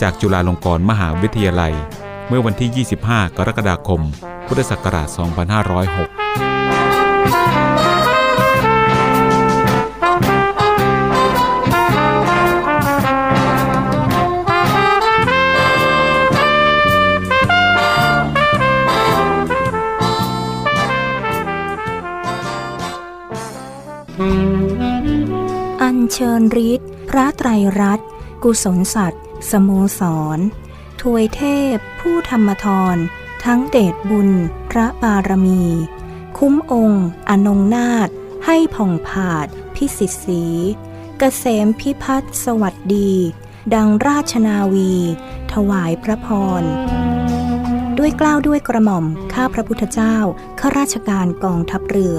จากจุฬาลงกรณ์มหาวิทยาลัย เมื่อวันที่ 25 กรกฎาคม พุทธศักราช 2506อัญเชิญฤทธิ์พระไตรรัตน์กุศลสัตว์ สโมสรถวยเทพ ผู้ธรรมทร ทั้งเดชบุญ พระบารมี คุ้มองค์ อนงนาถให้ผ่องผาด พิสิทธิ์สีกเกษมพิพัฒน์สวัสดี ดังราชนาวี ถวายพระพร ด้วยกล้าวด้วยกระหม่อม ข้าพระพุทธเจ้า ข้าราชการกองทัพเรือ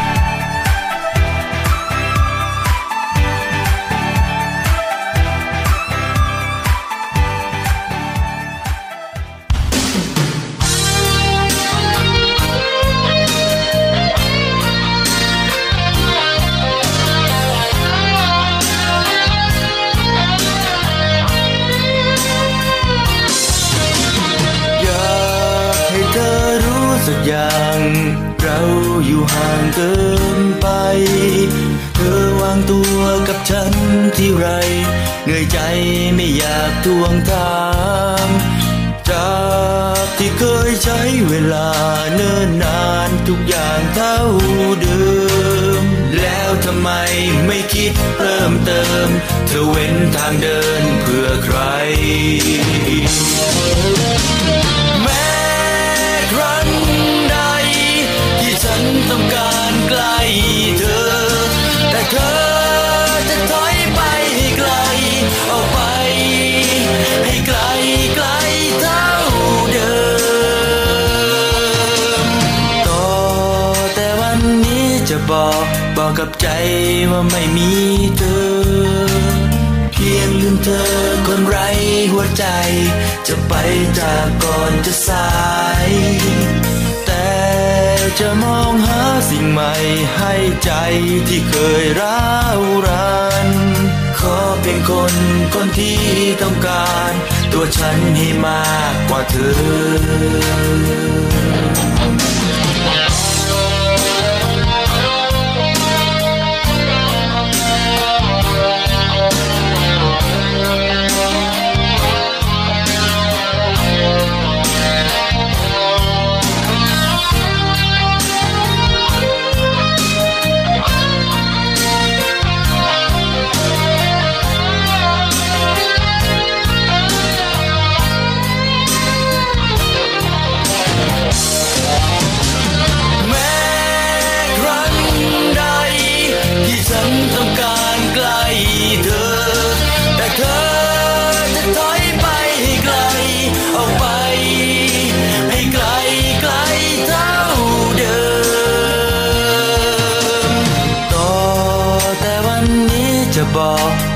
ห่างเกินไป เธอวางตัวกับฉันที่ไรเหนื่อยใจไม่อยากทวงถามจากที่เคยใช้เวลาเนิ่นนานทุกอย่างเท่าเดิม แล้วทำไมไม่คิดเพิ่มเติม เธอเว้นทางเดินเพื่อใคร จะบอก บอกกับใจว่าไม่มีเธอ เพียงลืมเธอคนไร้หัวใจ จะไปจากก่อนจะสาย แต่จะมองหาสิ่งใหม่ให้ใจที่เคยร้าวรานขอเพียงคนคนที่ต้องการ ตัวฉันให้มากกว่าเธอ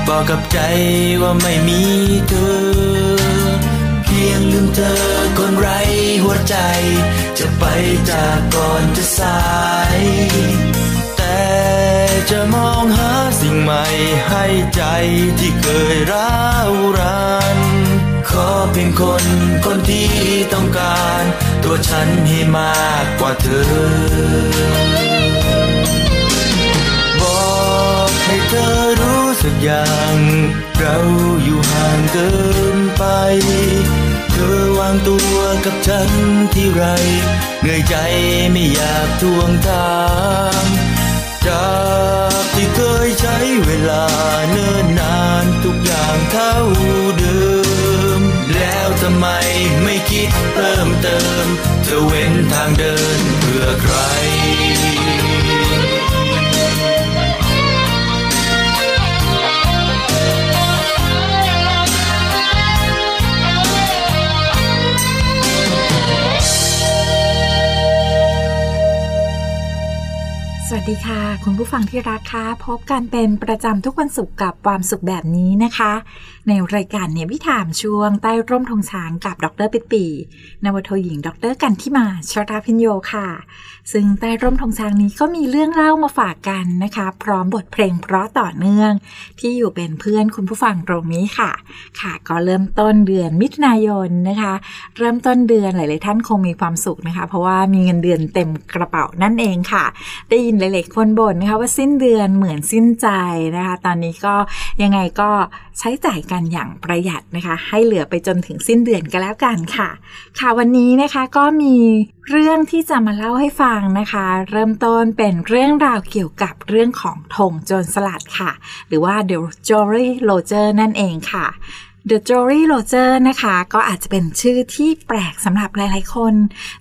บอกกับใจว่าไม่มีเธอ เพียงลืมเธอคนไร้หัวใจ จะไปจากก่อนจะสาย แต่จะมองหาสิ่งใหม่ให้ใจที่เคยร้าวรันขอเพียงคนคนที่ต้องการ ตัวฉันให้มากกว่าเธอ สักอย่าง เราอยู่ห่างเกินไป เธอวางตัวกับฉันที่ไร เหนื่อยใจไม่อยากทวงถามจากที่เคยใช้เวลาเนิ่นนานทุกอย่างเท่าเดิม แล้วทำไมไม่คิดเพิ่มเติม เธอเว้นทางเดินเพื่อใคร สวัสดีค่ะ คุณผู้ฟังที่รักค่ะพบกันเป็นประจำทุกวันศุกร์กับความสุขแบบนี้นะคะ ในรายการเนี่ยวิถามช่วงใต้ร่มธงช้างกับดรปิปีนวโทหญิง ดรกันที่มาชราพิญโยค่ะ ซึ่งใต้ร่มธงช้างนี้ก็มีเรื่องเล่ามาฝากกันนะคะ พร้อมบทเพลงเพราะต่อเนื่อง ที่อยู่เป็นเพื่อนคุณผู้ฟังตรงนี้ค่ะ ค่ะ ก็เริ่มต้นเดือนมิถุนายนนะคะ เริ่มต้นเดือนหลาย ๆ ท่านคงมีความสุขนะคะ เพราะว่ามีเงินเดือนเต็มกระเป๋านั่นเองค่ะ ได้ยินหลาย ๆ คนบ่นนะคะว่าสิ้นเดือนเหมือนสิ้นใจนะคะ ตอนนี้ก็ยังไงก็ใช้จ่ายกันอย่างประหยัดนะคะ ให้เหลือไปจนถึงสิ้นเดือนก็แล้วกันค่ะ ค่ะวันนี้นะคะก็มีเรื่องที่จะมาเล่าให้ฟังนะคะ เริ่มต้นเป็นเรื่องราวเกี่ยวกับเรื่องของธงโจรสลัดค่ะ หรือว่า The Jolly Roger นั่นเองค่ะ The Jolly Roger นะคะ ก็อาจจะเป็นชื่อที่แปลกสำหรับหลาย ๆ คน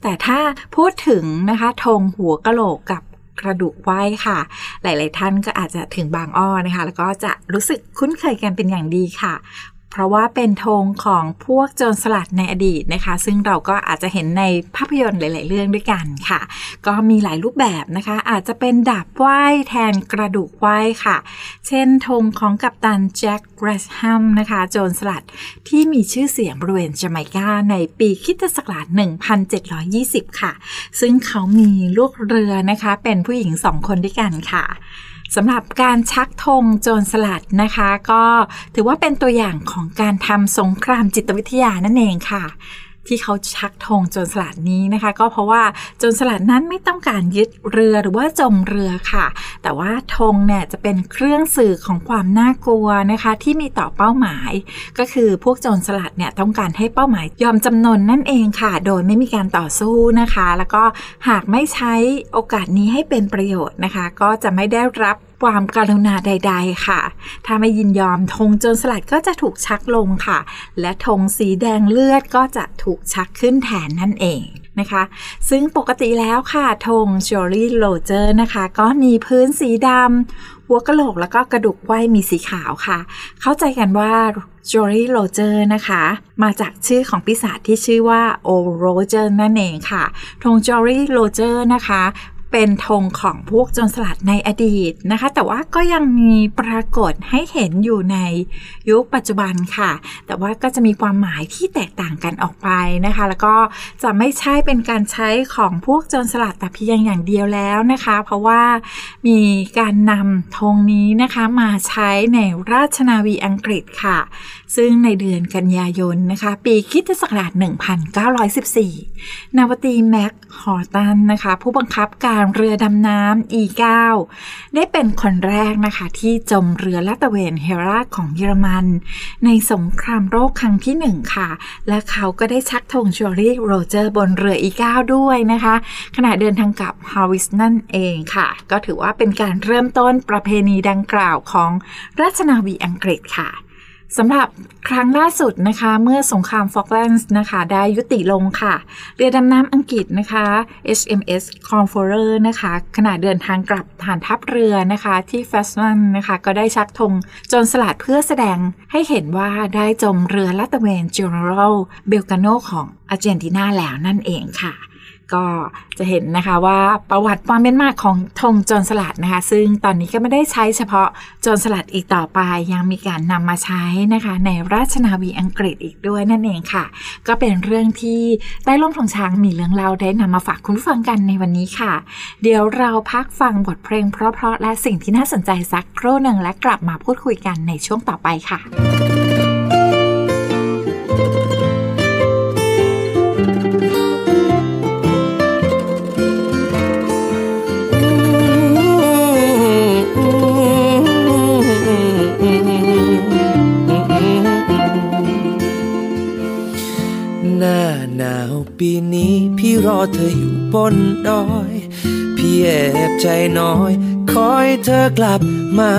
แต่ถ้าพูดถึงนะคะธงหัวกะโหลกกับกระดูกไว้ค่ะ หลาย ๆ ท่านก็อาจจะถึงบางอ้อนะคะ แล้วก็จะรู้สึกคุ้นเคยกันเป็นอย่างดีค่ะ เพราะว่าเป็นธงของพวกโจรสลัดในอดีตนะคะ ซึ่งเราก็อาจจะเห็นในภาพยนตร์หลาย ๆ เรื่องด้วยกันค่ะ ก็มีหลายรูปแบบนะคะ อาจจะเป็นดาบไหว้แทนกระดูกไหว้ค่ะ เช่นธงของกัปตันแจ็คแรชแฮมนะคะ โจรสลัดที่มีชื่อเสียงบริเวณจาไมกาในปีคิตศักราช1720 ค่ะ ซึ่งเขามีลูกเรือนะคะ เป็นผู้หญิงสองคนด้วยกันค่ะ สำหรับการชักธงโจรสลัดนะคะ ก็ถือว่าเป็นตัวอย่างของการทำสงครามจิตวิทยานั่นเองค่ะ ที่เขาชักธงโจรสลัดนี้นะคะ ก็เพราะว่าโจรสลัดนั้นไม่ต้องการยึดเรือหรือว่าจมเรือค่ะ แต่ว่าธงเนี่ยจะเป็นเครื่องสื่อของความน่ากลัวนะคะ ที่มีต่อเป้าหมาย ก็คือพวกโจรสลัดเนี่ยต้องการให้เป้าหมายยอมจำนนนั่นเองค่ะ โดยไม่มีการต่อสู้นะคะ แล้วก็หากไม่ใช้โอกาสนี้ให้เป็นประโยชน์นะคะ ก็จะไม่ได้รับ ความกรุณาใด ๆ ค่ะ ถ้าไม่ยินยอมธงโจรสลัดก็จะถูกชักลงค่ะ และธงสีแดงเลือดก็จะถูกชักขึ้นแทนนั่นเองนะคะ ซึ่งปกติแล้วค่ะธงจอรี่โรเจอร์นะคะ ก็มีพื้นสีดำหัวกะโหลกแล้วก็กระดูกไว้มีสีขาวค่ะ เข้าใจกันว่า Jolly Roger นะคะ มาจากชื่อของปีศาจที่ชื่อว่า Old Roger นั่นเองค่ะธง Jolly Roger นะคะ เป็นธงของพวกโจรสลัดในอดีตนะคะ แต่ว่าก็ยังมีปรากฏให้เห็นอยู่ในยุคปัจจุบันค่ะ แต่ว่าก็จะมีความหมายที่แตกต่างกันออกไปนะคะ แล้วก็จะไม่ใช่เป็นการใช้ของพวกโจรสลัดแต่เพียงอย่างเดียวแล้วนะคะ เพราะว่ามีการนำธงนี้นะคะมาใช้ในราชนาวีอังกฤษค่ะ ซึ่งในเดือนกันยายนนะคะ ปีคริสตศักราช1914 นาวตีแม็กฮอร์ตันนะคะ ผู้บังคับการเรือดำน้ำ E9 ได้เป็นคนแรกนะคะที่จมเรือลาดตระเวนเฮราของเยอรมัน ในสงครามโลกครั้งที่หนึ่งค่ะ และเขาก็ได้ชักธง Jolly Roger บนเรือ E9 ด้วยนะคะ ขณะเดินทางกลับ Harwich นั่นเองค่ะ ก็ถือว่าเป็นการเริ่มต้นประเพณีดังกล่าวของราชนาวีอังกฤษค่ะ สำหรับครั้งล่าสุดนะคะ เมื่อสงครามฟอล์กแลนด์นะคะ ได้ยุติลงค่ะ เรือดำน้ำอังกฤษนะคะ HMS Conqueror นะคะ ขณะเดินทางกลับฐานทัพเรือนะคะ ที่ Faslane นะคะ ก็ได้ชักธงโจรสลัดเพื่อแสดงให้เห็นว่าได้จมเรือลาตเวน General b e l g a n o ของอาร์เจนตินาแล้วนั่นเองค่ะ ก็จะเห็นนะคะว่าประวัติความเป็นมาของธงโจรสลัดนะคะ ซึ่งตอนนี้ก็ไม่ได้ใช้เฉพาะโจรสลัดอีกต่อไป ยังมีการนำมาใช้นะคะ ในราชนาวีอังกฤษอีกด้วยนั่นเองค่ะ ก็เป็นเรื่องที่ใต้ร่มธงช้างมีเรื่องเล่าได้นำมาฝากคุณผู้ฟังกันในวันนี้ค่ะ เดี๋ยวเราพักฟังบทเพลงเพราะๆและสิ่งที่น่าสนใจสักครู่หนึ่งและกลับมาพูดคุยกันในช่วงต่อไปค่ะ หน้าหนาวปีนี้ พี่รอเธออยู่บนดอย พี่แอบใจน้อย คอยเธอกลับมา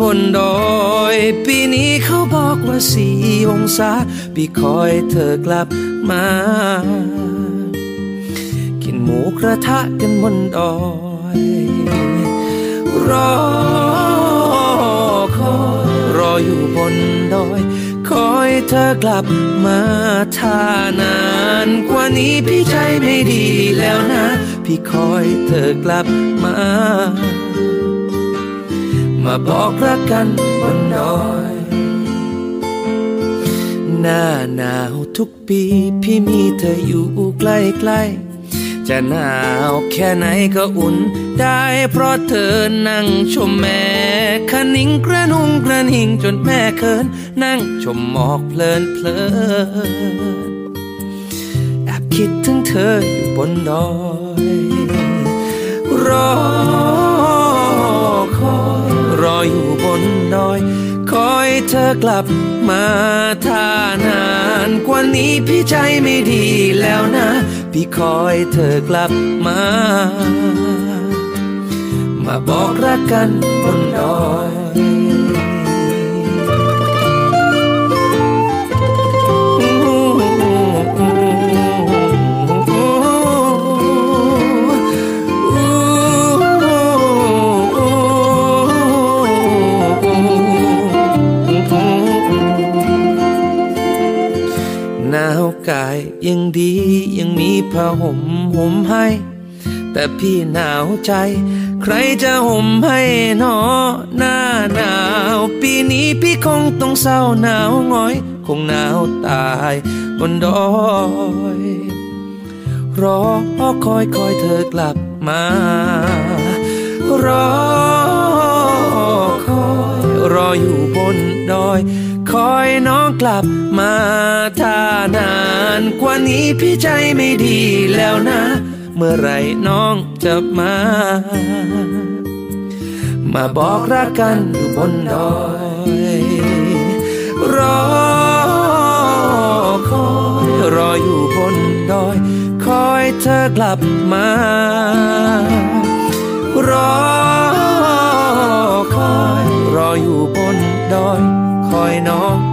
บนดอย ปีนี้เขาบอกว่าสี่องศา พี่คอยเธอกลับมา กินหมูกระทะกันบนดอย รอคอยรออยู่บนดอย อยเธอกลับมาถ้านานกว่านี้พี่ใจไม่ดีแล้วนะ พี่คอยเธอกลับมา มาบอกรักกันบนดอย หน้าหนาวทุกปี พี่มีเธออยู่ใกล้ๆ จะหนาวแค่ไหนก็อุ่น ได้เพราะเธอนั่งชมแม่คนิ่งกระนุงกระนิ่งจนแม่เคิน นั่งชมหมอกเพลินเพลินแอบคิดถึงเธออยู่บนดอยรอคอยรออยู่บนดอย คอยเธอกลับมาถ้านาน กว่านี้พี่ใจไม่ดีแล้วนะ พี่คอยเธอกลับมา มาบอกรักกันบนดอยกาย ยังดียังมีผ้าห่มห่มให้ แต่พี่หนาวใจ ใครจะห่มให้นอหน้าหนาว ปีนี้พี่คงต้องเศร้าหนาวง้อย คงหนาวตายบนดอยรอคอยคอยเธอกลับมารอคอยรออยู่บนดอย คอยน้องกลับมาถ้านานกว่านี้พี่ใจไม่ดีแล้วนะ เมื่อไรน้องจะมา มาบอกรักกันอยู่บนดอย รอคอยรออยู่บนดอย คอยเธอกลับมา รอคอยรออยู่บนดอย ค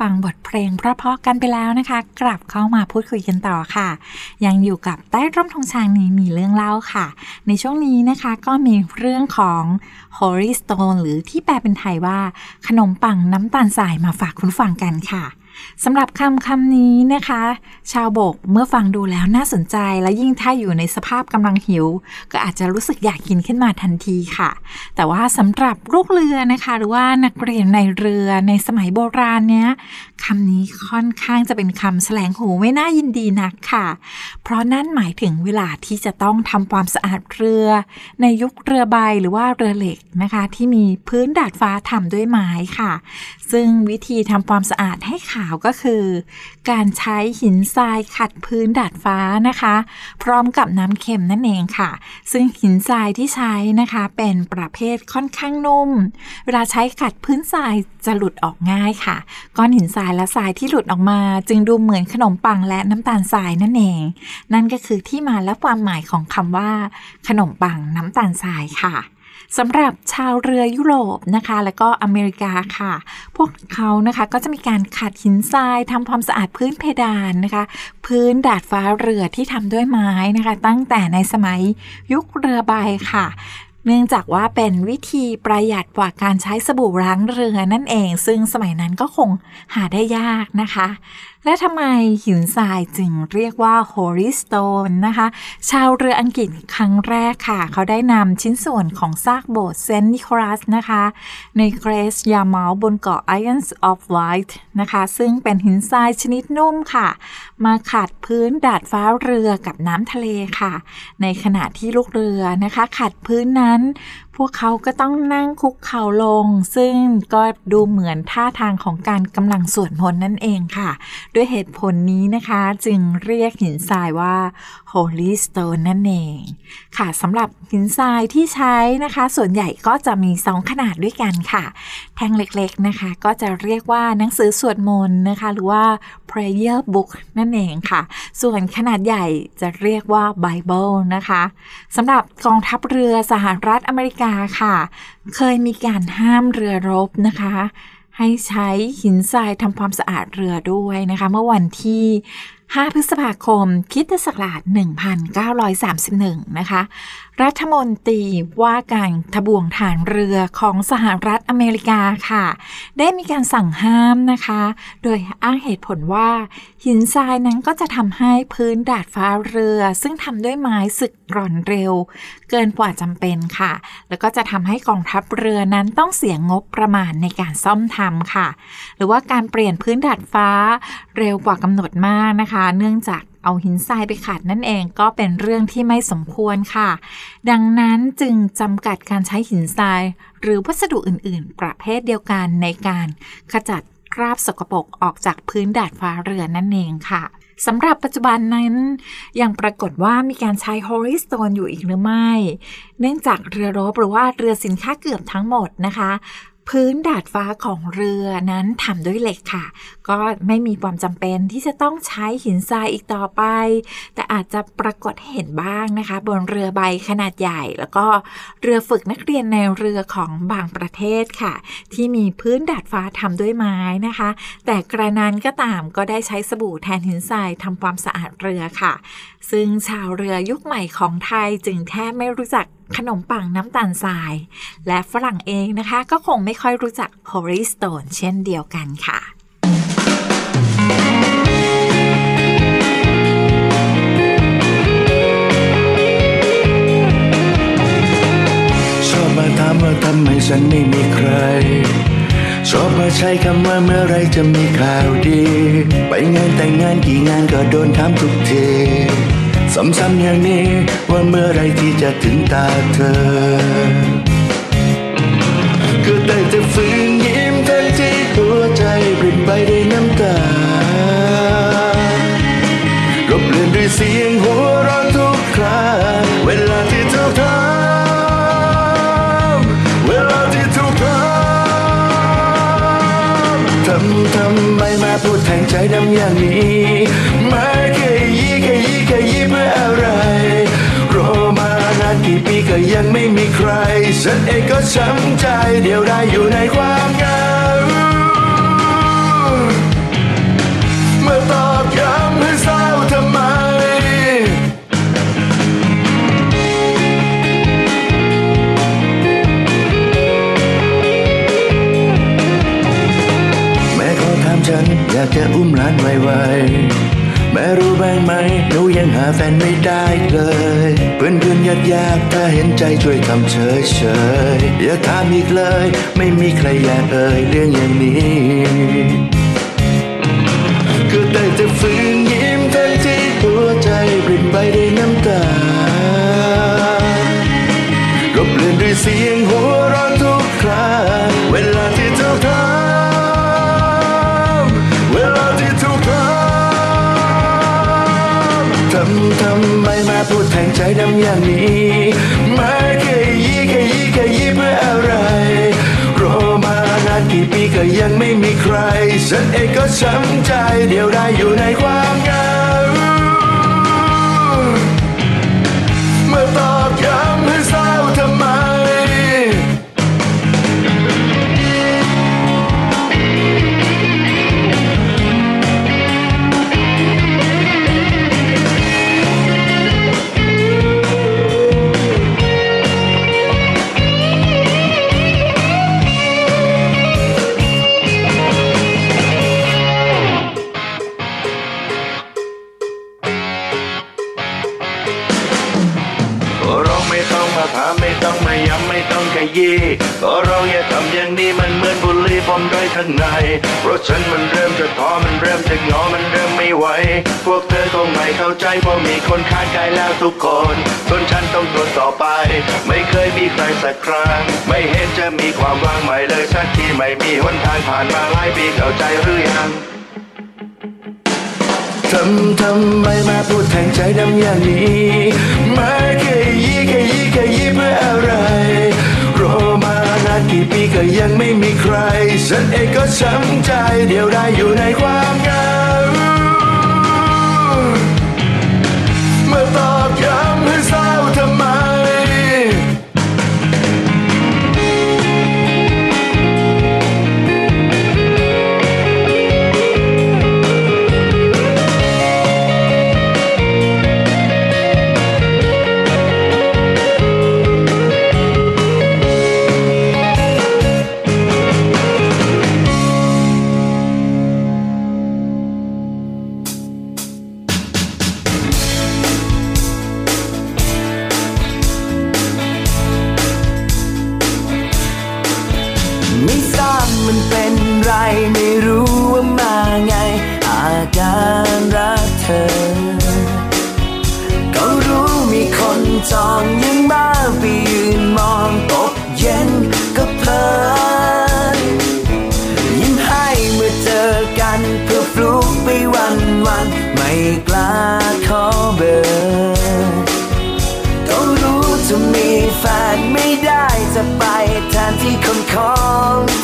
ฟังบทเพลงเพราะๆกันไปแล้วนะคะ กลับเข้ามาพูดคุยกันต่อค่ะ ยังอยู่กับใต้ร่มธงชางนี้มีเรื่องเล่าค่ะ ในช่วงนี้นะคะก็มีเรื่องของ h o r y Stone หรือที่แปลเป็นไทยว่า ขนมปังน้ำตาลสายมาฝากคุณฟังกันค่ะ สำหรับคำคำนี้นะคะ ชาวโบกเมื่อฟังดูแล้วน่าสนใจและยิ่งถ้าอยู่ในสภาพกำลังหิว ก็อาจจะรู้สึกอยากกินขึ้นมาทันทีค่ะ แต่ว่าสำหรับลูกเรือนะคะ หรือว่านักเรียนในเรือในสมัยโบราณเนี้ยคำนี้ค่อนข้างจะเป็นคำแสลงหูไม่น่ายินดีนักค่ะ เพราะนั่นหมายถึงเวลาที่จะต้องทำความสะอาดเรือ ในยุคเรือใบหรือว่าเรือเหล็กนะคะ ที่มีพื้นดาดฟ้าทำด้วยไม้ค่ะ ซึ่งวิธีทำความสะอาดให้ขาวก็คือ การใช้หินทรายขัดพื้นดาดฟ้านะคะ พร้อมกับน้ำเค็มนั่นเองค่ะ ซึ่งหินทรายที่ใช้นะคะเป็นประเภทค่อนข้างนุ่ม เวลาใช้ขัดพื้นทรายจะหลุดออกง่ายค่ะ ก้อนหินทรายและทรายที่หลุดออกมา จึงดูเหมือนขนมปังและน้ำตาลทรายนั่นเอง นั่นก็คือที่มาและความหมายของคำว่า ขนมปังน้ำตาลทรายค่ะ สำหรับชาวเรือยุโรปนะคะ และก็อเมริกาค่ะ พวกเขานะคะก็จะมีการขัดหินทรายทำความสะอาดพื้นเพดานนะคะ พื้นดาดฟ้าเรือที่ทำด้วยไม้นะคะ ตั้งแต่ในสมัยยุคเรือใบค่ะเนื่องจากว่าเป็นวิธีประหยัดกว่าการใช้สบู่ล้างเรือนั่นเอง ซึ่งสมัยนั้นก็คงหาได้ยากนะคะ และทำไมหินทรายจึงเรียกว่า Holy Stone นะคะ ชาวเรืออังกฤษครั้งแรกค่ะ เขาได้นำชิ้นส่วนของซากโบสถ์เซนต์นิโคลัสนะคะ ในเกรสยาเมาบนเกาะ Islands of Wight นะคะ ซึ่งเป็นหินทรายชนิดนุ่มค่ะ มาขัดพื้นดาดฟ้าเรือกับน้ำทะเลค่ะ ในขณะที่ลูกเรือนะคะ ขัดพื้นนั้น วกเขาก็ต้องนั่งคุกเข่าลง ซึ่งก็ดูเหมือนท่าทางของการกำลังสวดมนต์นั่นเองค่ะ ด้วยเหตุผลนี้นะคะ จึงเรียกหินทรายว่า Holy Stone นั่นเอง ค่ะสำหรับหินทรายที่ใช้นะคะ ส่วนใหญ่ก็จะมี2ขนาดด้วยกันค่ะ แท่งเล็กๆนะคะ ก็จะเรียกว่าหนังสือสวดมนต์นะคะ หรือว่า prayer book นั่นเองค่ะ ส่วนขนาดใหญ่จะเรียกว่า Bible นะคะสำหรับกองทัพเรือสหรัฐอเมริกาค่ะ เคยมีการห้ามเรือรบนะคะ ให้ใช้หินทรายทำความสะอาดเรือด้วยนะคะ เมื่อวันที่ 5 พฤษภาคมคิดศักราช1931 นะคะรัฐมนตรีว่าการทบวงฐานเรือของสหรัฐอเมริกาค่ะ ได้มีการสั่งห้ามนะคะ โดยอ้างเหตุผลว่า หินทรายนั้นก็จะทำให้พื้นดาดฟ้าเรือ ซึ่งทำด้วยไม้สึกร่อนเร็ว เกินกว่าจำเป็นค่ะ แล้วก็จะทำให้กองทัพเรือนั้นต้องเสียงบประมาณในการซ่อมทำค่ะ หรือว่าการเปลี่ยนพื้นดาดฟ้าเร็วกว่ากำหนดมากนะคะ เนื่องจาก เอาหินทรายไปขัดนั่นเองก็เป็นเรื่องที่ไม่สมควรค่ะ ดังนั้นจึงจำกัดการใช้หินทราย หรือวัสดุอื่น ๆ ประเภทเดียวกันในการขจัดคราบสกปรกออกจากพื้นดาดฟ้าเรือนั่นเองค่ะสำหรับปัจจุบันนั้นยังปรากฏว่ามีการใช้ h o r i s t o n e อยู่อีกหรือไม่ เนื่องจากเรือรบหรือว่าเรือสินค้าเกือบทั้งหมดนะคะ พื้นดาดฟ้าของเรือนั้นทำด้วยเหล็กค่ะ ก็ไม่มีความจำเป็นที่จะต้องใช้หินทรายอีกต่อไป แต่อาจจะปรากฏเห็นบ้างนะคะ บนเรือใบขนาดใหญ่ แล้วก็เรือฝึกนักเรียนในเรือของบางประเทศค่ะ ที่มีพื้นดาดฟ้าทำด้วยไม้นะคะ แต่กระนั้นก็ตามก็ได้ใช้สบู่แทนหินทรายทำความสะอาดเรือค่ะ ซึ่งชาวเรือยุคใหม่ของไทยจึงแทบไม่รู้จักขนมปังน้ำตาลทราย และฝรั่งเองนะคะ ก็คงไม่ค่อยรู้จัก Holy Stone เช่นเดียวกันค่ะชอบมาถามว่าทำไมฉันไม่มีใคร ชอบมาใช้คำว่าเมื่อไรจะมีข่าวดี ไปงานแต่งงานกี่งานก็โดนถามทุกที ซ้ำๆอย่างนี้ว่าเมื่อไรที่จะถึงตาเธอ ก็ได้แต่ฝืนยิ้มทั้งที่หัวใจปริ่มไปด้วยน้ำตารบเลือนด้วยเสียงหัวเราะทุกคราเวลาที่เธอทำเวลาที่ทุกทำทำทำไมมาพูดแทงใจดำอย่างนี้ ฉันเองก็ช้ำใจ เดียวได้อยู่ในความเงา ยังหาแฟนไม่ได้เลย เพื่อนเพื่อนญาติญาติถ้าเห็นใจช่วยทำเฉยเฉยอย่าถามอีกเลย ไม่มีใครอยากเอ่ยเรื่องอย่างนี้ก็ได้แต่ฝืนยิ้มทั้งที่หัวใจปริ่มไปด้วย ดแทงใจดำอย่างนี้มาแค่ยี่แค่ยี่แค่ยี่เพื่ออะไร รอมานานกี่ปีก็ยังไม่มีใคร ฉันเองก็ช้ำใจเดียวได้อยู่ในความเหงา บุหรี่ผมด้อยข้างในเพราะฉันมันเริ่มจะท้อมันเริ่มจะงอมันเริ่มไม่ไหวพวกเธอคงไม่เข้าใจเพราะมีคนข้างกายแล้วทุกคนส่วนฉันต้องทนต่อไป ไม่เคยมีใครสักครั้ง ไม่เห็นจะมีความว่างใหม่เลยสักทีไม่มีหนทางผ่านมาหลายปีเข้าใจหรือยังทำทำไมมาพูดแทงใจดำอย่างนี้มาแค่ยี่แค่ยี่ กี่ปีก็ยังไม่มีใคร ฉันเองก็ช้ำใจ เดียวได้อยู่ในความเหงาเมื่อตอบย้ำ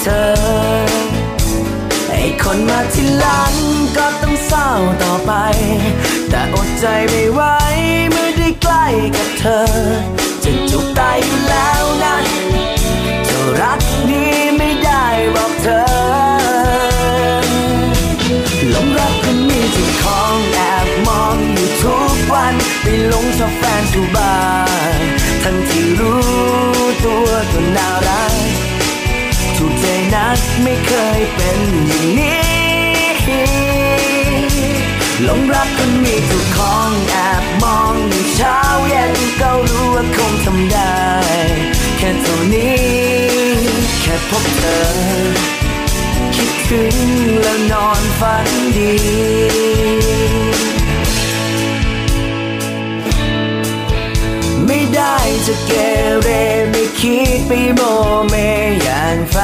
ธอ ไอ้คนมาที่หลังก็ต้องเศร้าต่อไป แต่อดใจไม่ไหวเมื่อได้ใกล้กับเธอ จะจุกตายอยู่แล้วนะจะรักนี้ไม่ได้บอกเธอหลงรักคนมีเจ้าของแอบมองอยู่ทุกวันไปหลงชอบแฟนทุบานทั้งที่รู้ตัวก็น่ารัก ไม่เคยเป็นอย่างนี้หลงรักคนมีเจ้าของแอบมองเช้าเย็นก็รู้ว่าคงทำได้ แค่เท่านี้ แค่พบเธอ คิดถึงแล้วนอนฝันดีไม่ได้จะเกเร คิดไปโมเมอย่างแฟ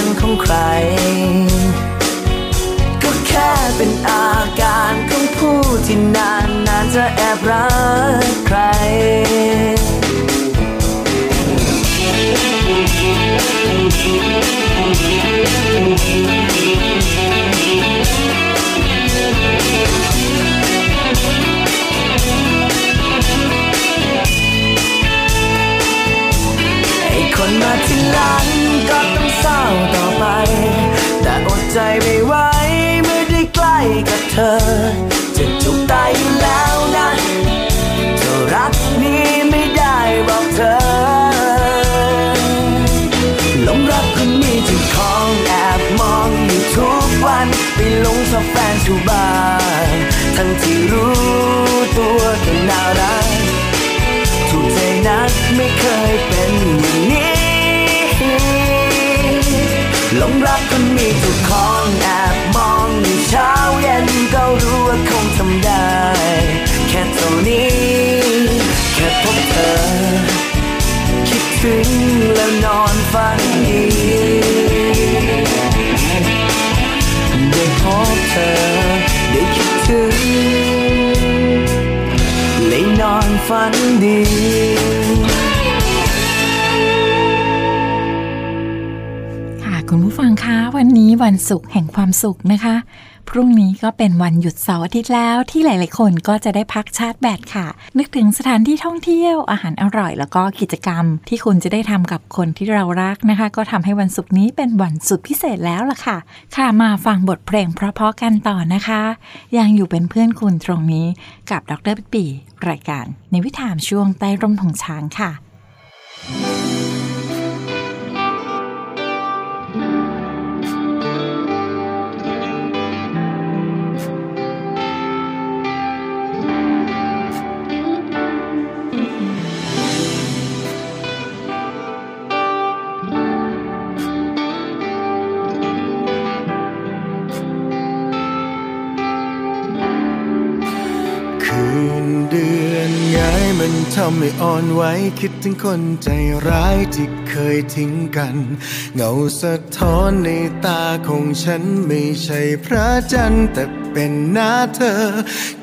นของใคร ก็แค่เป็นอาการของผู้ที่นานนานจะแอบรักใครไอนมาที่หลังก็ต้องเศร้าต่อไป แต่อดใจไม่ไหวเมื่อได้ใกล้กับเธอ จะจุกตายอยู่แล้วนะจะรักนี้ไม่ได้บอกเธอหลงรักคนมีเจ้าของแอบมองอยู่ทุกวันไปหลงชอบแฟนทุกบ้านทั้งที่รู้ตัวก็น่ารักถูกใจนักไม่เคยเป็นอย่างนี้ หลงรักคนมีเจ้าของแอบมองอยู่เช้าเย็นก็รู้ว่าคงทำได้ แค่เท่านี้ แค่พบเธอ คิดถึงแล้วนอนฝันดีได้พบเธอได้คิดถึงเลยนอนฝันดี คุณผู้ฟังคะวันนี้วันศุกร์แห่งความสุขนะคะ พรุ่งนี้ก็เป็นวันหยุดเสาร์อาทิตย์แล้วที่หลาย ๆ คนก็จะได้พักชาร์จแบตค่ะ นึกถึงสถานที่ท่องเที่ยวอาหารอร่อย แล้วก็กิจกรรม ที่คุณจะได้ทำกับคนที่เรารักนะคะ ก็ทำให้วันศุกร์นี้เป็นวันสุดพิเศษแล้วล่ะค่ะ ค่ะมาฟังบทเพลงเพราะๆกันต่อนะคะ ยังอยู่เป็นเพื่อนคุณตรงนี้กับดรปิปีรายการในวิถามช่วงใต้ร่มของช้างค่ะ ยอ่อนไหวคิดถึงคนใจร้ายที่เคยทิ้งกัน เงาสะท้อนในตาของฉันไม่ใช่พระจันทร์แต่เป็นหน้าเธอ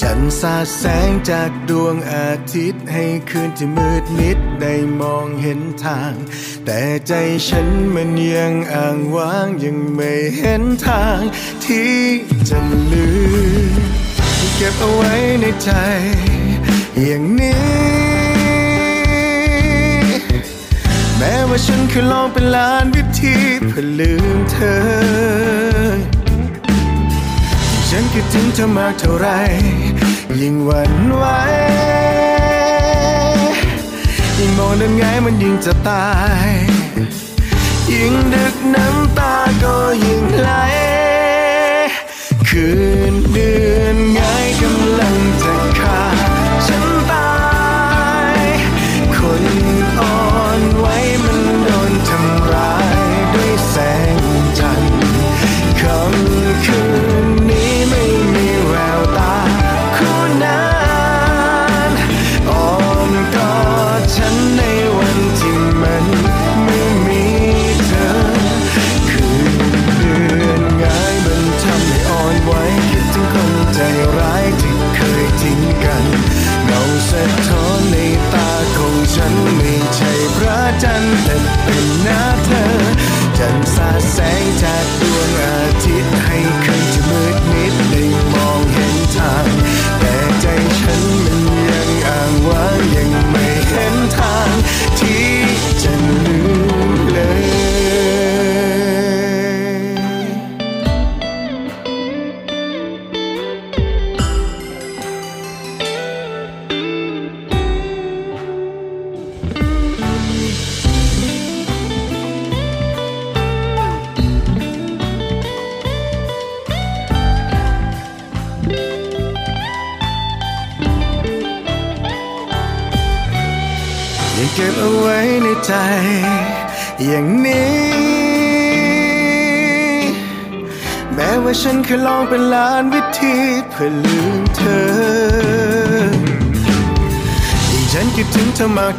จันทร์สาดแสงจากดวงอาทิตย์ให้คืนที่มืดมิดได้มองเห็นทาง แต่ใจฉันมันยังอ่างว้างยังไม่เห็นทางที่จะลืมเก็บเอาไว้ในใจอย่างนี้ แม้ว่าฉันเคยลองเป็นล้านวิธีเพื่อลืมเธอ ฉันคิดถึงเธอมากเท่าไร ยิ่งหวั่นไหวยิ่งมองด้านไงมันยิ่งจะตาย ยิ่งดึกน้ำตาก็ยิ่ง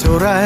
chorar.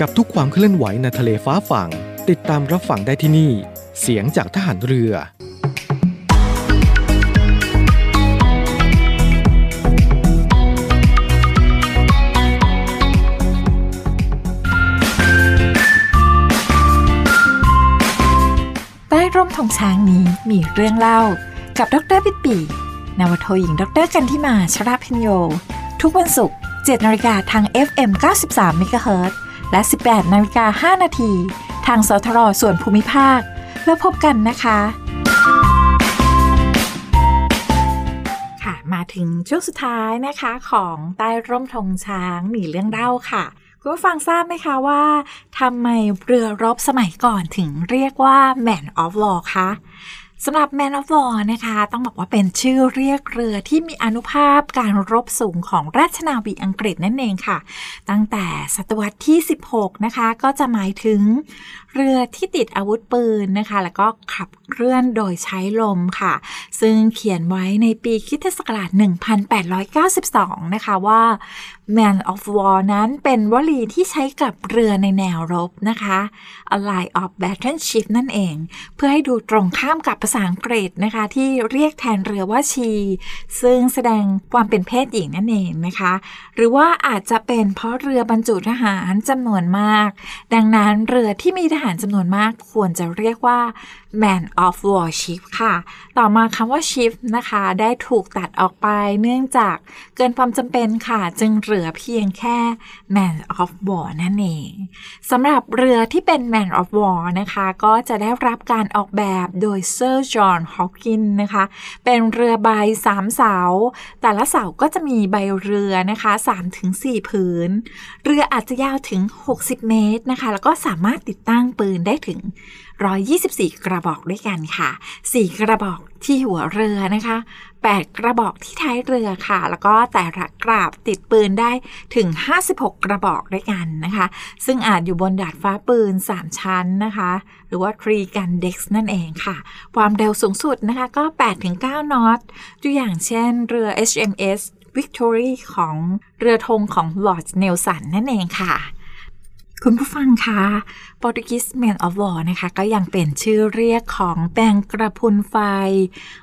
กับทุกความเคลื่อนไหวในทะเลฟ้าฝั่ง ติดตามรับฟังได้ที่นี่ เสียงจากทหารเรือใต้ร่มธงช้างนี้มีเรื่องเล่า กับดรปิดปีนวโทหญิง ดรกันที่มาชราพิญโย ทุกวันศุกร์7นาฬิกาทาง FM 93 MHz และ 18นาฬิกา5นาทีทางสทรส่วนภูมิภาค แล้วพบกันนะคะ ค่ะมาถึงช่วงสุดท้ายนะคะของใต้ร่มธงช้างมีเรื่องเล่าค่ะคุณผู้ฟังทราบไหมคะว่าทำไมเรือรบสมัยก่อนถึงเรียกว่า Man of War คะ สำหรับ Man of War นะคะ ต้องบอกว่าเป็นชื่อเรียกเรือที่มีอนุภาพการรบสูงของราชนาวีอังกฤษนั่นเองค่ะ ตั้งแต่ศตวรรษที่ 16 นะคะ ก็จะหมายถึง เรือที่ติดอาวุธปืนนะคะ แล้วก็ขับเคลื่อนโดยใช้ลมค่ะ ซึ่งเขียนไว้ในปีคริสตศักราช 1892 นะคะว่า Man of War นั้นเป็นวลีที่ใช้กับเรือในแนวรบนะคะ A line of battleship นั่นเอง เพื่อให้ดูตรงข้ามกับภาษาอังกฤษนะคะ ที่เรียกแทนเรือว่าชี ซึ่งแสดงความเป็นเพศหญิงนั่นเองนะคะ หรือว่าอาจจะเป็นเพราะเรือบรรจุทหารจำนวนมาก ดังนั้นเรือที่มีทหารจำนวนมากควรจะเรียกว่า Man of War Ship ค่ะ ต่อมาคำว่า Ship นะคะ ได้ถูกตัดออกไปเนื่องจากเกินความจำเป็นค่ะ จึงเหลือเพียงแค่ Man of War นั่นเองสำหรับเรือที่เป็น Man of War นะคะ ก็จะได้รับการออกแบบโดย Sir John Hawkins นะคะ เป็นเรือใบ3เสา แต่ละเสาก็จะมีใบเรือนะคะ3-4ผืน เรืออาจจะยาวถึง 60 เมตรนะคะ แล้วก็สามารถติดตั้งปืนได้ถึง 124 กระบอกด้วยกันค่ะ 4 กระบอกที่หัวเรือนะคะ 8 กระบอกที่ท้ายเรือค่ะ แล้วก็แต่ละกราบติดปืนได้ถึง 56 กระบอกด้วยกันนะคะ ซึ่งอาจอยู่บนดาดฟ้าปืน 3 ชั้นนะคะ หรือว่า tree gun deck นั่นเองค่ะ ความเร็วสูงสุดนะคะก็ 8-9 นอตตัวอย่างเช่นเรือ HMS Victory ของเรือธงของ Lord Nelson นั่นเองค่ะ คุณผู้ฟังคะ Portuguese Man of War นะคะ ก็ยังเป็นชื่อเรียกของแมงกระพุนไฟ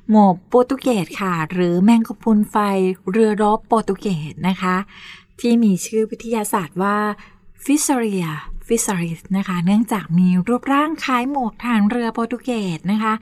หมกโปรตุเกสค่ะ หรือแมงกระพุนไฟ เรือรบโปรตุเกสนะคะ ที่มีชื่อวิทยาศาสตร์ว่า Fissaria Fissaris นะคะ เนื่องจากมีรูปร่างคล้ายหมวกทางเรือโปรตุเกสนะคะ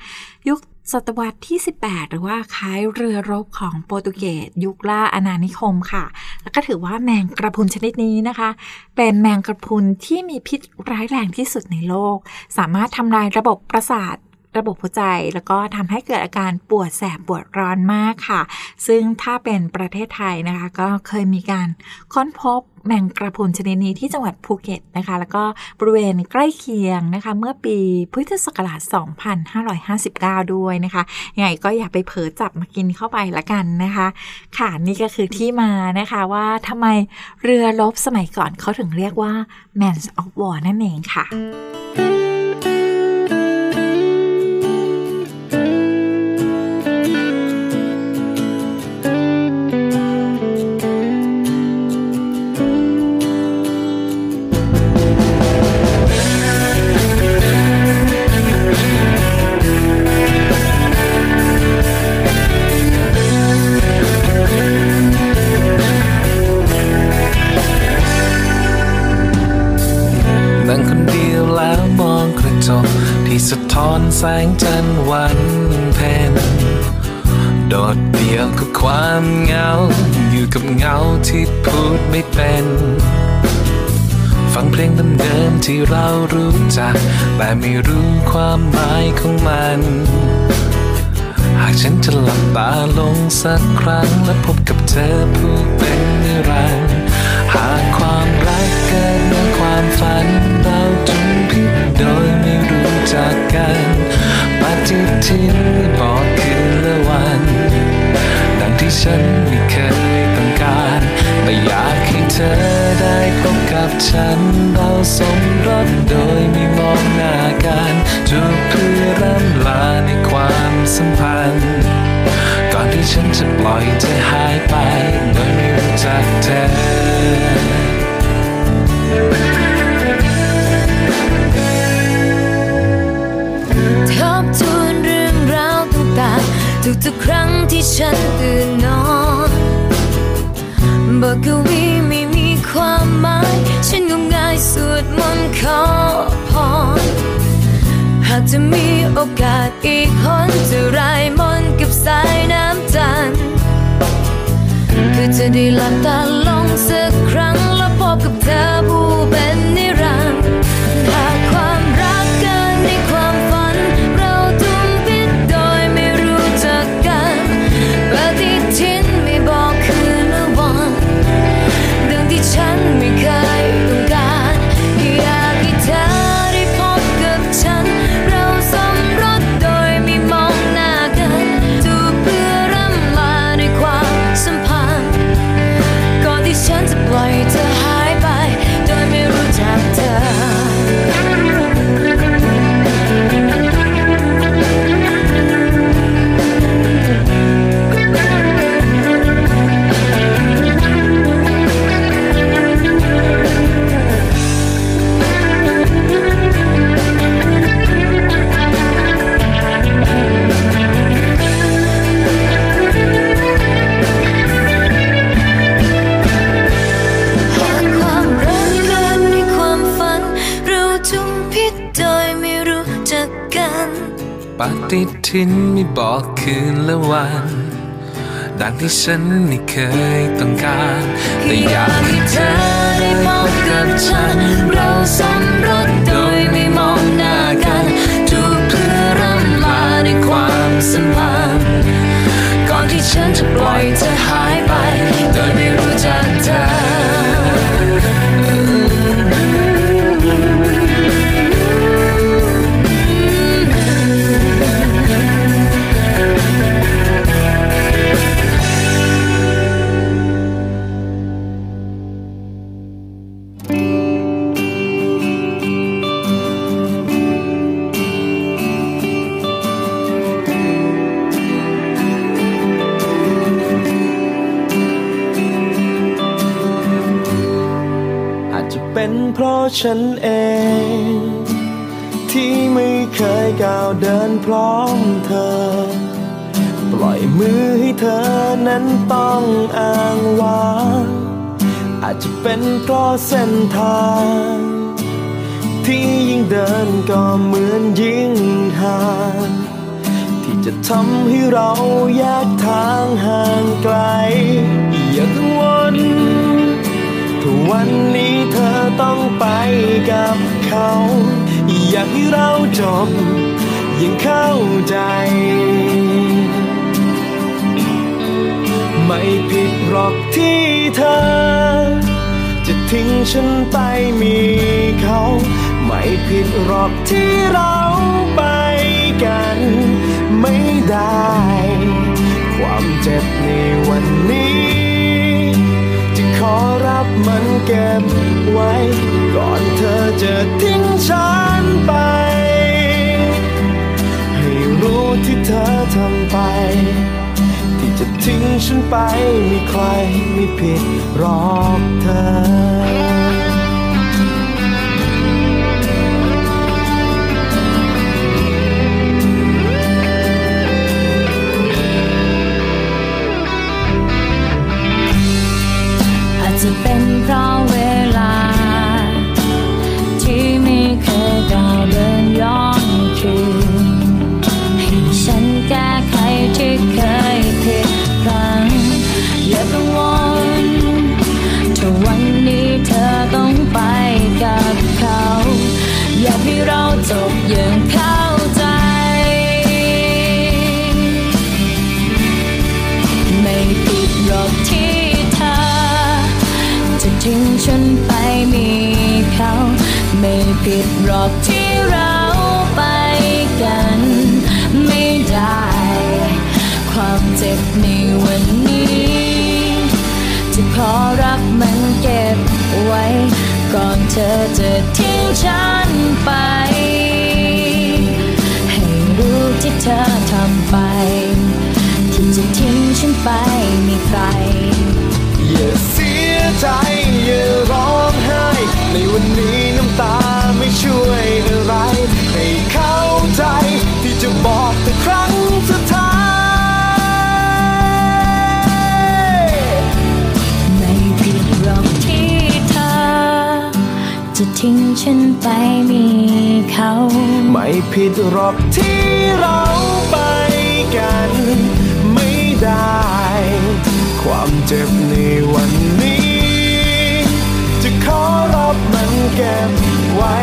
ยุค ศตวรรษที่ 18 หรือว่าคล้ายเรือรบของโปรตุเกสยุคล่าอาณานิคมค่ะ แล้วก็ถือว่าแมงกระพุนชนิดนี้นะคะ เป็นแมงกระพุนที่มีพิษร้ายแรงที่สุดในโลก สามารถทำลายระบบประสาท ระบบหัวใจ แล้วก็ทำให้เกิดอาการปวดแสบปวดร้อนมากค่ะ ซึ่งถ้าเป็นประเทศไทยนะคะ ก็เคยมีการค้นพบแมงกระพุนชนิดนี้ที่จังหวัดภูเก็ตนะคะ แล้วก็บริเวณใกล้เคียงนะคะ เมื่อปีพุทธศักราช 2559 ด้วยนะคะยังไงก็อย่าไปเผลอจับมากินเข้าไปละกันนะคะ ค่ะนี่ก็คือที่มานะคะว่าทำไมเรือรบสมัยก่อนเขาถึงเรียกว่า Man of War นั่นเองค่ะ แสงจันทร์วันเพ็ญโดดเดี่ยวกับความเหงา อยู่กับเงาที่พูดไม่เป็น ฟังเพลงเดิมๆที่เรารู้จัก แต่ไม่รู้ความหมายของมัน หากฉันจะหลับตาลงสักครั้ง และพบกับเธอผู้เป็นนิรันดร์หากความรักเกินความฝัน ปฏิทินบอกคืนละวัน ดังที่ฉันไม่เคยต้องการไม่อยากให้เธอได้พบกับฉัน เราสมรสโดยไม่มองหน้ากันจูบเพื่อร่ำลาในความสัมพันธ์ ก่อนที่ฉันจะปล่อยเธอหายไปโดยไม่รู้จักเธอ ทุกๆครั้งที่ฉันตื่นนอนบทกวีไม่มีความหมาย ฉันงมงายสวดมนต์ขอพรหากจะมีโอกาสอีกหนจะรายมนกับสายน้ำจันทร์คือจะได้หลับตาลงสักครั้งแล้วพบกับเธอผู้เป็นนิ ที่ฉันไม่เคยต้องการแต่อยาก ฉันเอง ที่ไม่เคยก้าวเดินพร้อมเธอ ปล่อยมือให้เธอนั้นต้องอ้างว้างอาจจะเป็นเพราะเส้นทาง ที่ยิ่งเดินก็เหมือนยิ่งห่างที่จะทำให้เราแยกทางห่างไกลอย่ากัง วันนี้เธอต้องไปกับเขา อยากให้เราจบยังเข้าใจ ไม่ผิดหรอกที่เธอ จะทิ้งฉันไปมีเขา ไม่ผิดหรอกที่เราไปกัน ไม่ได้ ความเจ็บในวันนี้ อรับมันเก็บไว้ ก่อนเธอจะทิ้งฉันไป ให้รู้ที่เธอทำไป ที่จะทิ้งฉันไปไม่ใครไม่ผิดหรอกเธอ เผิดหรอกที่เราไปกัน ไม่ได้ ความเจ็บในวันนี้ จะขอรับมันเก็บไว้ ก่อนเธอจะทิ้งฉันไป ให้รู้ที่เธอทำไป ที่จะทิ้งฉันไป ทิ้งฉันไปมีเขา ไม่ผิดหรอกที่เราไปกัน ไม่ได้ ความเจ็บในวันนี้ จะขอรับมันเก็บไว้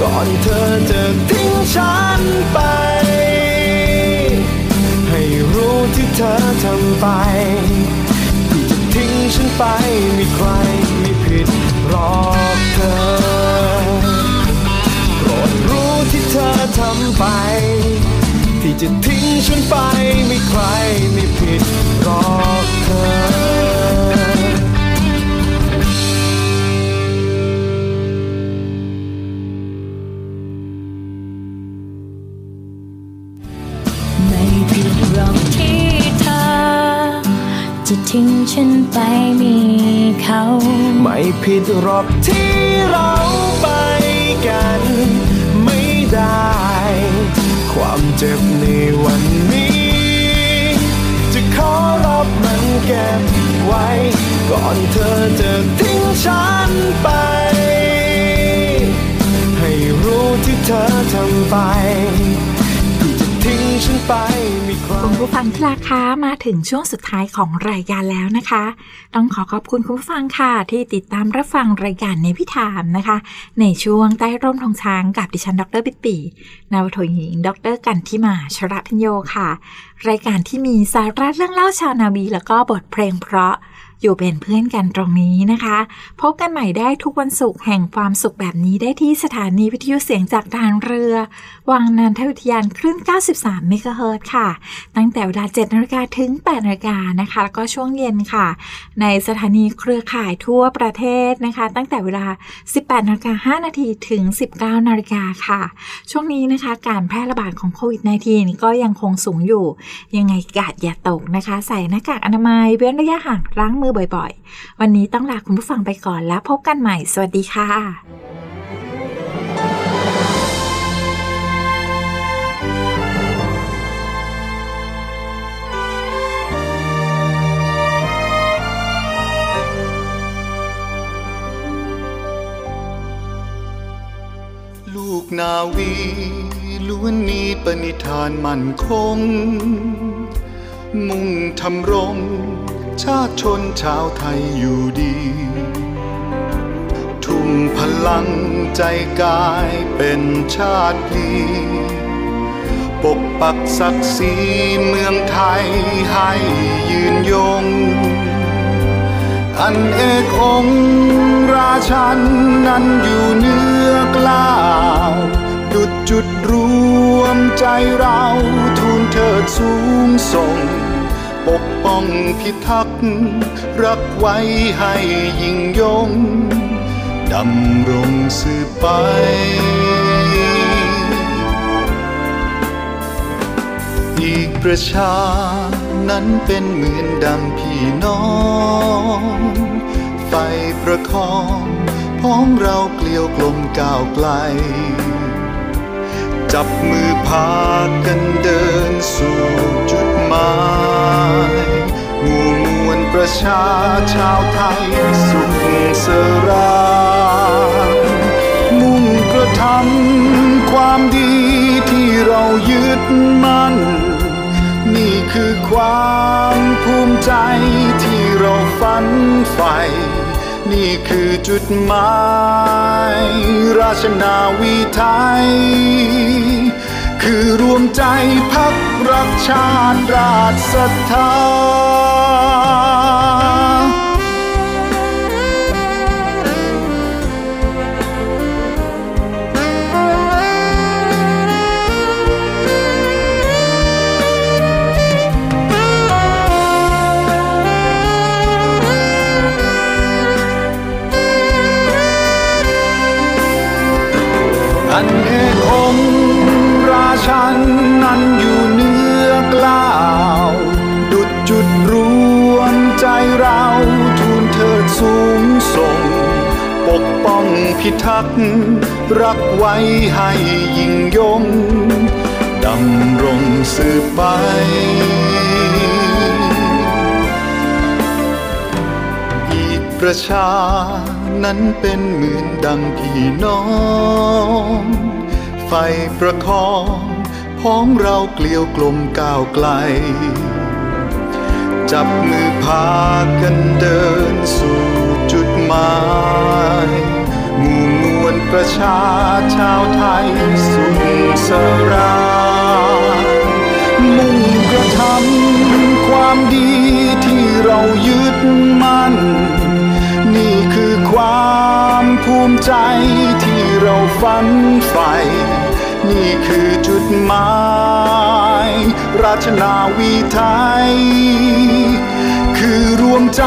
ก่อนเธอจะทิ้งฉันไป ให้รู้ที่เธอทำไปที่จะทิ้งฉันไปมีใครไม่ผิดหรอกเธอ เธอทำไป ที่จะทิ้งฉันไปไม่ใครไม่ผิดหรอกเธอไม่ผิดหรอกที่เธอจะทิ้งฉันไปมีเขา ไม่ผิดหรอกที่เราไปกัน ได้ ความเจ็บในวันนี้ จะขอรับมันเก็บไว้ ก่อนเธอจะทิ้งฉันไป ให้รู้ที่เธอทำไป ไปมีใครคุณผู้ฟังที่รักคะมาถึงช่วงสุดท้ายของรายการแล้วนะคะ ต้องขอขอบคุณคุณผู้ฟังค่ะที่ติดตามรับฟังรายการในพิธามนะคะ ในช่วงใต้ร่มทองช้างกับดิฉันดรปิปีนาวโทหญิง ดรกันทิมาชระพิญโยค่ะ รายการที่มีสาระเรื่องเล่าชาวนาวีแล้วก็บทเพลงเพราะอยู่เป็นเพื่อนกันตรงนี้นะคะ พบกันใหม่ได้ทุกวันศุกร์แห่งความสุขแบบนี้ได้ที่สถานีวิทยุเสียงจากทางเรือ วังนันทอุทยานคลื่น 93 เมกะเฮิรตซ์ค่ะ ตั้งแต่เวลา 7นาฬิกาถึง 8นาฬิกานะคะ แล้วก็ช่วงเย็นค่ะ ในสถานีเครือข่ายทั่วประเทศนะคะ ตั้งแต่เวลา 18นาฬิกา5นาทีถึง 19นาฬิกาค่ะ ช่วงนี้นะคะ การแพร่ระบาดของโควิด -19 ก็ยังคงสูงอยู่ ยังไงกาดอย่าตกนะคะ ใส่หน้ากากอนามัย เว้นระยะห่างล้างมือบ่อยๆ วันนี้ต้องลาคุณผู้ฟังไปก่อนแล้วพบกันใหม่ สวัสดีค่ะ นาวีล้วนมีปณิธานมั่นคง มุ่งทำรง ชาติชนชาวไทยอยู่ดี ทุ่มพลังใจกายเป็นชาติพีปกปักศักดิ์ศรีเมืองไทยให้ยืนยง อันเอกองราชันนั้นอยู่เนื้อกล้าวดุดจุดรวมใจเราทูลเถิดสูงส่ง ปกป้องพิทักษ์รักไว้ให้ยิ่งยงดำรงสืบไปอีกประชา นั้นเป็นเหมือนดังพี่น้องไฟประคองพ้องเราเกลียวกลมก้าวไกล จับมือพากันเดินสู่จุดหมายหมู่มวลประชาชาวไทยสุขสรามุ่งกระทำความดีที่เรายึดมั่น นี่คือความภูมิใจที่เราฝันใฝ่นี่คือจุดหมาย ราชนาวีไทย คือรวมใจพักรักชาติราชศรัทธา ชั้นนั้นอยู่เนื้อกล้าวดุดจุดรวมใจเราทูลเถิดสูงส่ง ปกป้องพิทักษ์รักไว้ให้ยิ่งยงดำรงสืบไปอีกประชานั้นเป็นเหมือนดังพี่น้อง ไฟประคอง พ้องเราเกลียวกลมก้าวไกล จับมือพากันเดินสู่จุดหมายหมู่มวลประชาชาวไทยสุขสรามุ่งกระทำความดีที่เรายึดมั่น นี่คือความภูมิใจที่เราฝันใฝ่ นี่คือจุดหมาย ราชนาวีไทย คือรวมใจ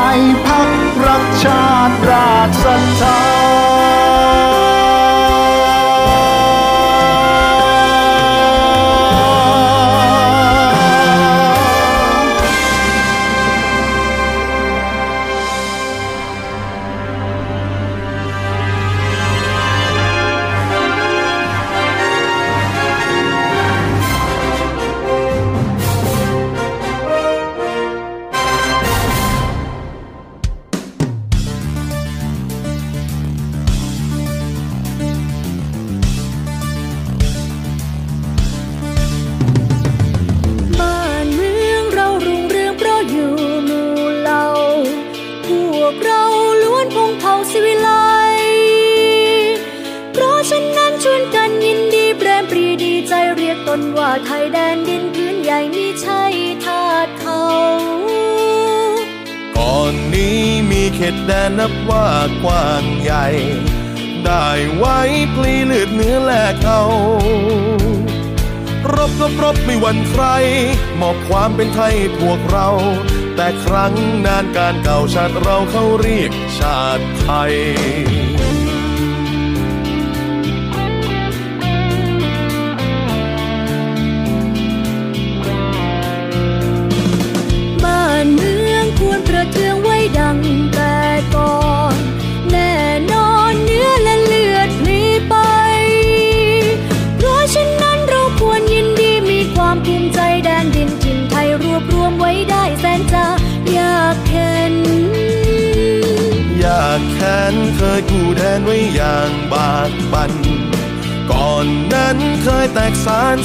พักรักชาติราชศรัทธา ขตแดนนับว่ากว้างใหญ่ ได้ไว้พลีเลือดเนื้อแลกเอา รบก็รบไม่หวั่นใคร มอบความเป็นไทยพวกเรา แต่ครั้งนานการเก่าชาติเราเขาเรียกชาติไทย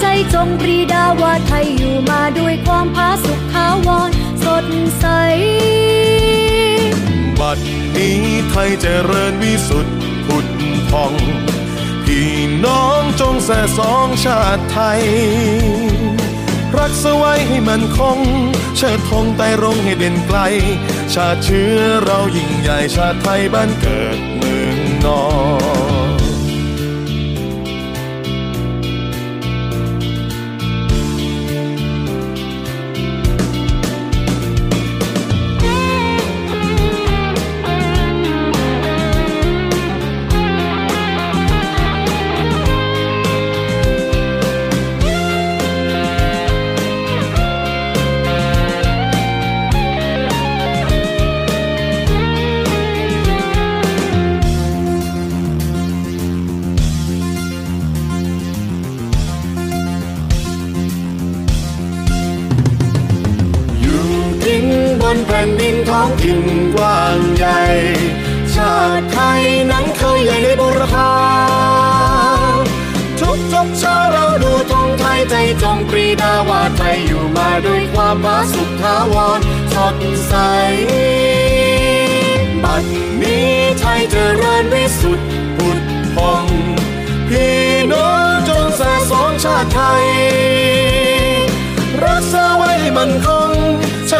ใจจงปรีดาว่าไทยอยู่มาด้วยความผาสุขขาวรสดใส บัดนี้ไทยเจริญวิสุทธิ์ผุดพอง พี่น้องจงแส่สองชาติไทย รักษาไว้ให้มันคง เชิดธงไต่รงให้เด่นไกล ชาติเชื้อเรายิ่งใหญ่ชาติไทยบ้านเกิดเมืองนอน ถิ่นกว้างใหญ่ ชาติไทยนั้นเคยใหญ่ในบุรพาทุกทุกเช้าเราดูธงไทยใจจงปรีดาว่าไทยอยู่มาด้วยความผาสุขทาวรสดใส บัดนี้ไทยเจริญวิสุทธิ์ผุดพองพี่น้องจงสะสมชาติไทย รักษาไว้มันคง